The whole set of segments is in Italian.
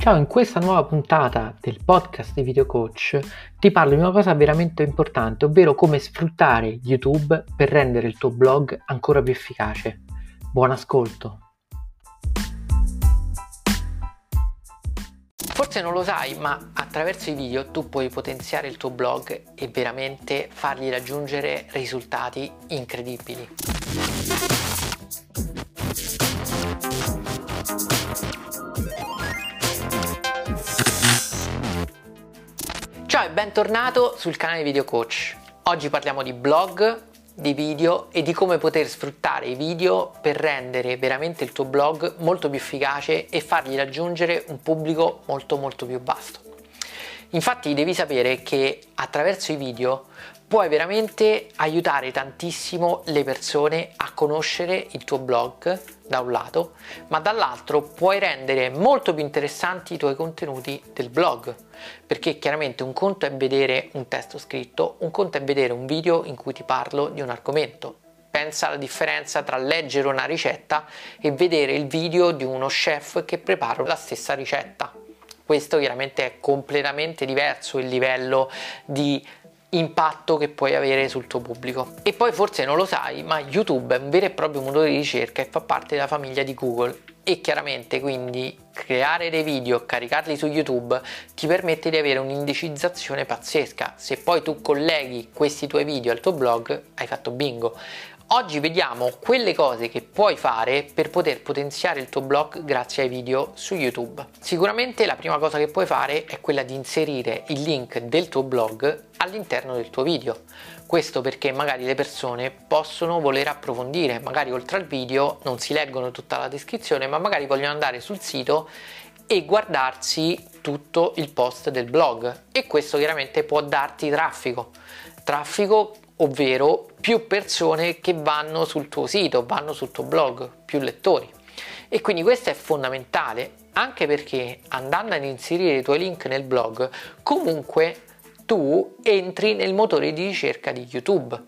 Ciao, in questa nuova puntata del podcast di Video Coach ti parlo di una cosa veramente importante, ovvero come sfruttare YouTube per rendere il tuo blog ancora più efficace. Buon ascolto! Forse non lo sai, ma attraverso i video tu puoi potenziare il tuo blog e veramente fargli raggiungere risultati incredibili. Bentornato sul canale Video Coach. Oggi parliamo di blog, di video e di come poter sfruttare i video per rendere veramente il tuo blog molto più efficace e fargli raggiungere un pubblico molto molto più vasto. Infatti devi sapere che attraverso i video puoi veramente aiutare tantissimo le persone a conoscere il tuo blog da un lato, ma dall'altro puoi rendere molto più interessanti i tuoi contenuti del blog, perché chiaramente un conto è vedere un testo scritto, un conto è vedere un video in cui ti parlo di un argomento. Pensa alla differenza tra leggere una ricetta e vedere il video di uno chef che prepara la stessa ricetta. Questo chiaramente è completamente diverso il livello di impatto che puoi avere sul tuo pubblico. E poi forse non lo sai, ma YouTube è un vero e proprio motore di ricerca e fa parte della famiglia di Google e chiaramente quindi creare dei video, caricarli su YouTube ti permette di avere un'indicizzazione pazzesca. Se poi tu colleghi questi tuoi video al tuo blog, hai fatto bingo. Oggi vediamo quelle cose che puoi fare per poter potenziare il tuo blog grazie ai video su YouTube. Sicuramente la prima cosa che puoi fare è quella di inserire il link del tuo blog all'interno del tuo video. Questo perché magari le persone possono voler approfondire, magari oltre al video non si leggono tutta la descrizione, ma magari vogliono andare sul sito e guardarsi tutto il post del blog e questo chiaramente può darti traffico. Traffico ovvero più persone che vanno sul tuo sito, vanno sul tuo blog, più lettori. E quindi questo è fondamentale anche perché andando ad inserire i tuoi link nel blog, comunque tu entri nel motore di ricerca di YouTube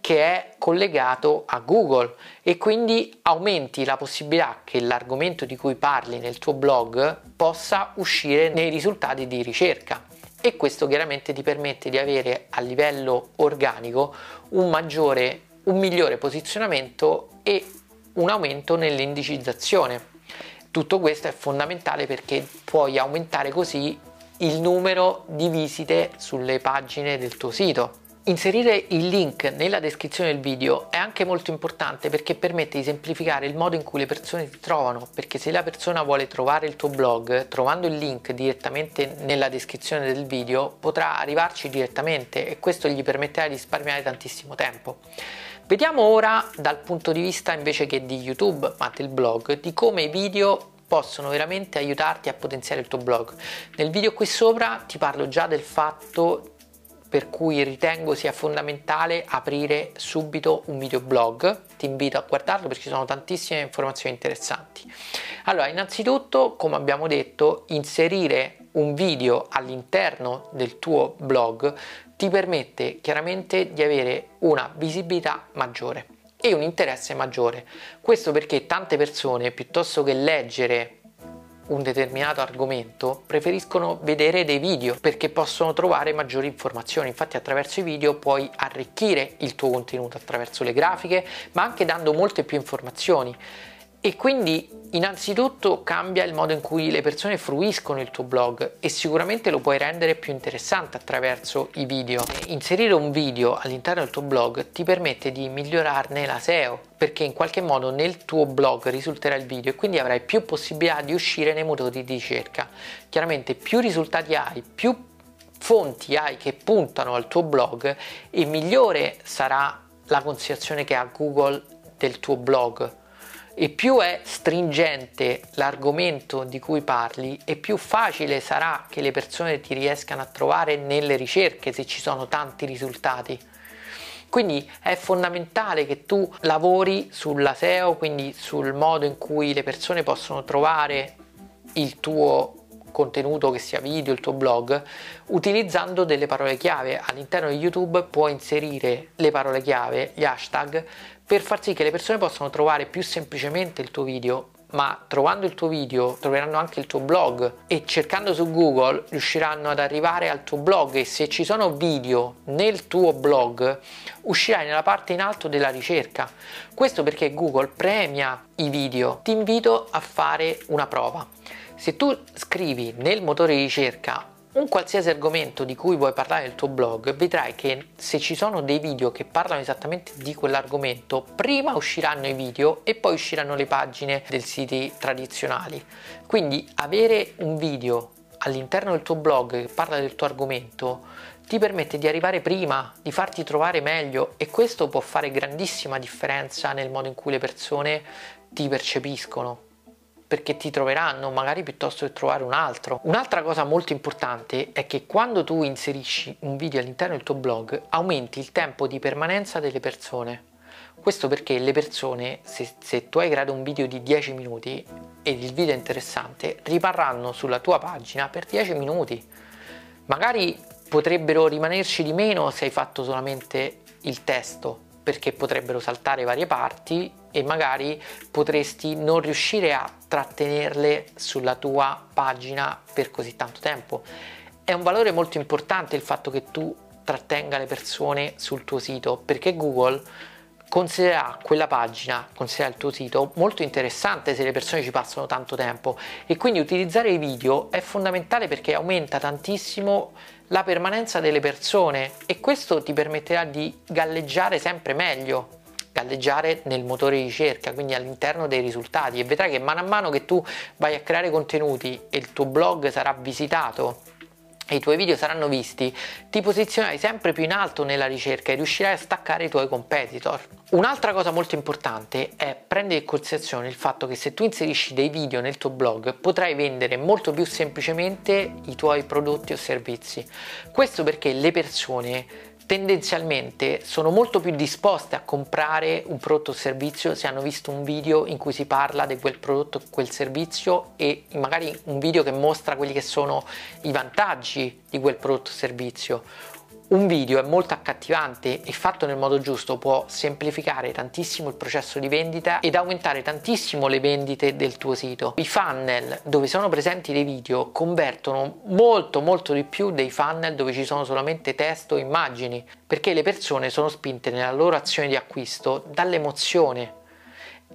che è collegato a Google e quindi aumenti la possibilità che l'argomento di cui parli nel tuo blog possa uscire nei risultati di ricerca e questo chiaramente ti permette di avere a livello organico un maggiore, un migliore posizionamento e un aumento nell'indicizzazione. Tutto questo è fondamentale perché puoi aumentare così il numero di visite sulle pagine del tuo sito Inserire il link nella descrizione del video è anche molto importante perché permette di semplificare il modo in cui le persone ti trovano, perché se la persona vuole trovare il tuo blog, trovando il link direttamente nella descrizione del video, potrà arrivarci direttamente e questo gli permetterà di risparmiare tantissimo tempo. Vediamo ora dal punto di vista invece che di YouTube, ma del blog, di come i video possono veramente aiutarti a potenziare il tuo blog. Nel video qui sopra ti parlo già del fatto per cui ritengo sia fondamentale aprire subito un videoblog. Ti invito a guardarlo perché ci sono tantissime informazioni interessanti. Allora, innanzitutto, come abbiamo detto, inserire un video all'interno del tuo blog ti permette chiaramente di avere una visibilità maggiore e un interesse maggiore. Questo perché tante persone, piuttosto che leggere un determinato argomento preferiscono vedere dei video perché possono trovare maggiori informazioni. Infatti attraverso i video puoi arricchire il tuo contenuto attraverso le grafiche, ma anche dando molte più informazioni. E quindi innanzitutto cambia il modo in cui le persone fruiscono il tuo blog e sicuramente lo puoi rendere più interessante attraverso i video. Inserire un video all'interno del tuo blog ti permette di migliorarne la SEO perché in qualche modo nel tuo blog risulterà il video e quindi avrai più possibilità di uscire nei motori di ricerca. Chiaramente più risultati hai, più fonti hai che puntano al tuo blog e migliore sarà la considerazione che ha Google del tuo blog e più è stringente l'argomento di cui parli e più facile sarà che le persone ti riescano a trovare nelle ricerche se ci sono tanti risultati. Quindi è fondamentale che tu lavori sulla SEO, quindi sul modo in cui le persone possono trovare il tuo contenuto che sia video, il tuo blog, utilizzando delle parole chiave. All'interno di YouTube puoi inserire le parole chiave, gli hashtag, per far sì che le persone possano trovare più semplicemente il tuo video ma trovando il tuo video troveranno anche il tuo blog e cercando su Google riusciranno ad arrivare al tuo blog e se ci sono video nel tuo blog uscirai nella parte in alto della ricerca. Questo perché Google premia i video. Ti invito a fare una prova. Se tu scrivi nel motore di ricerca un qualsiasi argomento di cui vuoi parlare nel tuo blog, vedrai che se ci sono dei video che parlano esattamente di quell'argomento, prima usciranno i video e poi usciranno le pagine dei siti tradizionali. Quindi avere un video all'interno del tuo blog che parla del tuo argomento ti permette di arrivare prima, di farti trovare meglio e questo può fare grandissima differenza nel modo in cui le persone ti percepiscono perché ti troveranno magari piuttosto che trovare un altro. Un'altra cosa molto importante è che quando tu inserisci un video all'interno del tuo blog aumenti il tempo di permanenza delle persone. Questo perché le persone, se, se tu hai creato un video di 10 minuti e il video è interessante, rimarranno sulla tua pagina per 10 minuti. Magari potrebbero rimanerci di meno se hai fatto solamente il testo, perché potrebbero saltare varie parti e magari potresti non riuscire a trattenerle sulla tua pagina per così tanto tempo. È un valore molto importante il fatto che tu trattenga le persone sul tuo sito perché Google considererà quella pagina, considererà il tuo sito molto interessante se le persone ci passano tanto tempo e quindi utilizzare i video è fondamentale perché aumenta tantissimo la permanenza delle persone e questo ti permetterà di galleggiare sempre meglio galleggiare nel motore di ricerca, quindi all'interno dei risultati. E vedrai che mano a mano che tu vai a creare contenuti e il tuo blog sarà visitato e i tuoi video saranno visti, ti posizionerai sempre più in alto nella ricerca e riuscirai a staccare i tuoi competitor. Un'altra cosa molto importante è prendere in considerazione il fatto che se tu inserisci dei video nel tuo blog potrai vendere molto più semplicemente i tuoi prodotti o servizi. Questo perché le persone tendenzialmente sono molto più disposte a comprare un prodotto o servizio se hanno visto un video in cui si parla di quel prodotto o quel servizio e magari un video che mostra quelli che sono i vantaggi di quel prodotto o servizio un video è molto accattivante e fatto nel modo giusto può semplificare tantissimo il processo di vendita ed aumentare tantissimo le vendite del tuo sito. I funnel dove sono presenti dei video convertono molto molto di più dei funnel dove ci sono solamente testo e immagini perché le persone sono spinte nella loro azione di acquisto dall'emozione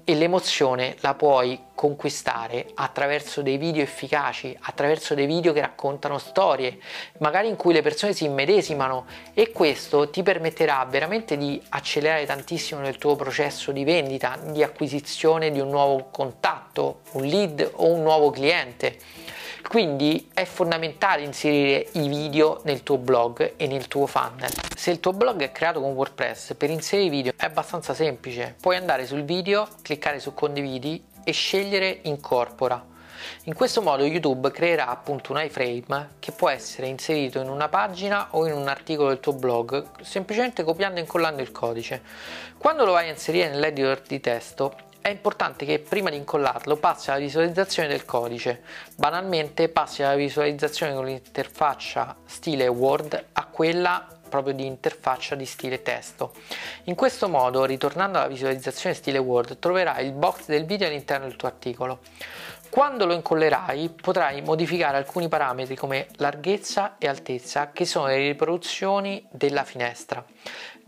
e l'emozione la puoi conquistare attraverso dei video efficaci, attraverso dei video che raccontano storie, magari in cui le persone si immedesimano e questo ti permetterà veramente di accelerare tantissimo nel tuo processo di vendita, di acquisizione di un nuovo contatto, un lead o un nuovo cliente. Quindi è fondamentale inserire i video nel tuo blog e nel tuo funnel. Se il tuo blog è creato con WordPress, per inserire i video è abbastanza semplice. Puoi andare sul video, cliccare su condividi e scegliere incorpora. In questo modo YouTube creerà appunto un iframe che può essere inserito in una pagina o in un articolo del tuo blog semplicemente copiando e incollando il codice. Quando lo vai a inserire nell'editor di testo è importante che prima di incollarlo passi alla visualizzazione del codice. Banalmente passi alla visualizzazione con l'interfaccia stile Word a quella proprio di interfaccia di stile testo. In questo modo, ritornando alla visualizzazione stile Word, troverai il box del video all'interno del tuo articolo. Quando lo incollerai potrai modificare alcuni parametri come larghezza e altezza che sono le riproduzioni della finestra.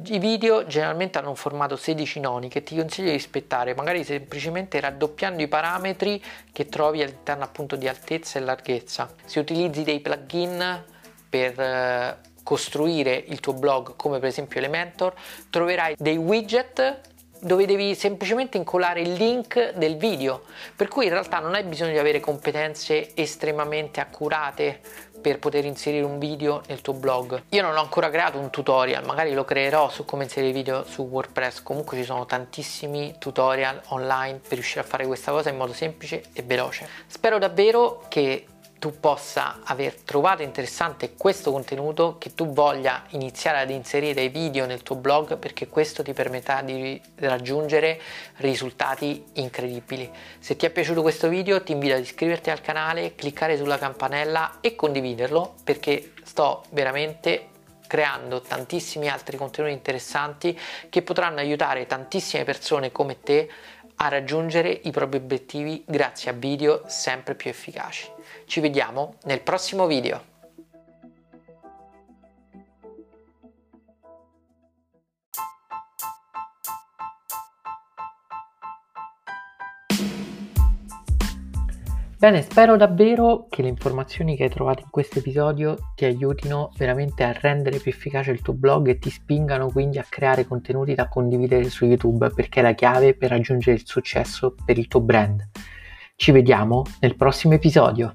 I video generalmente hanno un formato 16 noni che ti consiglio di rispettare, magari semplicemente raddoppiando i parametri che trovi all'interno appunto di altezza e larghezza. Se utilizzi dei plugin per eh, costruire il tuo blog come per esempio Elementor, troverai dei widget dove devi semplicemente incollare il link del video, per cui in realtà non hai bisogno di avere competenze estremamente accurate per poter inserire un video nel tuo blog. Io non ho ancora creato un tutorial, magari lo creerò su come inserire video su WordPress, comunque ci sono tantissimi tutorial online per riuscire a fare questa cosa in modo semplice e veloce. Spero davvero che tu possa aver trovato interessante questo contenuto, che tu voglia iniziare ad inserire i video nel tuo blog perché questo ti permetterà di raggiungere risultati incredibili. Se ti è piaciuto questo video ti invito ad iscriverti al canale, cliccare sulla campanella e condividerlo perché sto veramente creando tantissimi altri contenuti interessanti che potranno aiutare tantissime persone come te a raggiungere i propri obiettivi grazie a video sempre più efficaci. Ci vediamo nel prossimo video. Bene, spero davvero che le informazioni che hai trovato in questo episodio ti aiutino veramente a rendere più efficace il tuo blog e ti spingano quindi a creare contenuti da condividere su YouTube perché è la chiave per raggiungere il successo per il tuo brand. Ci vediamo nel prossimo episodio.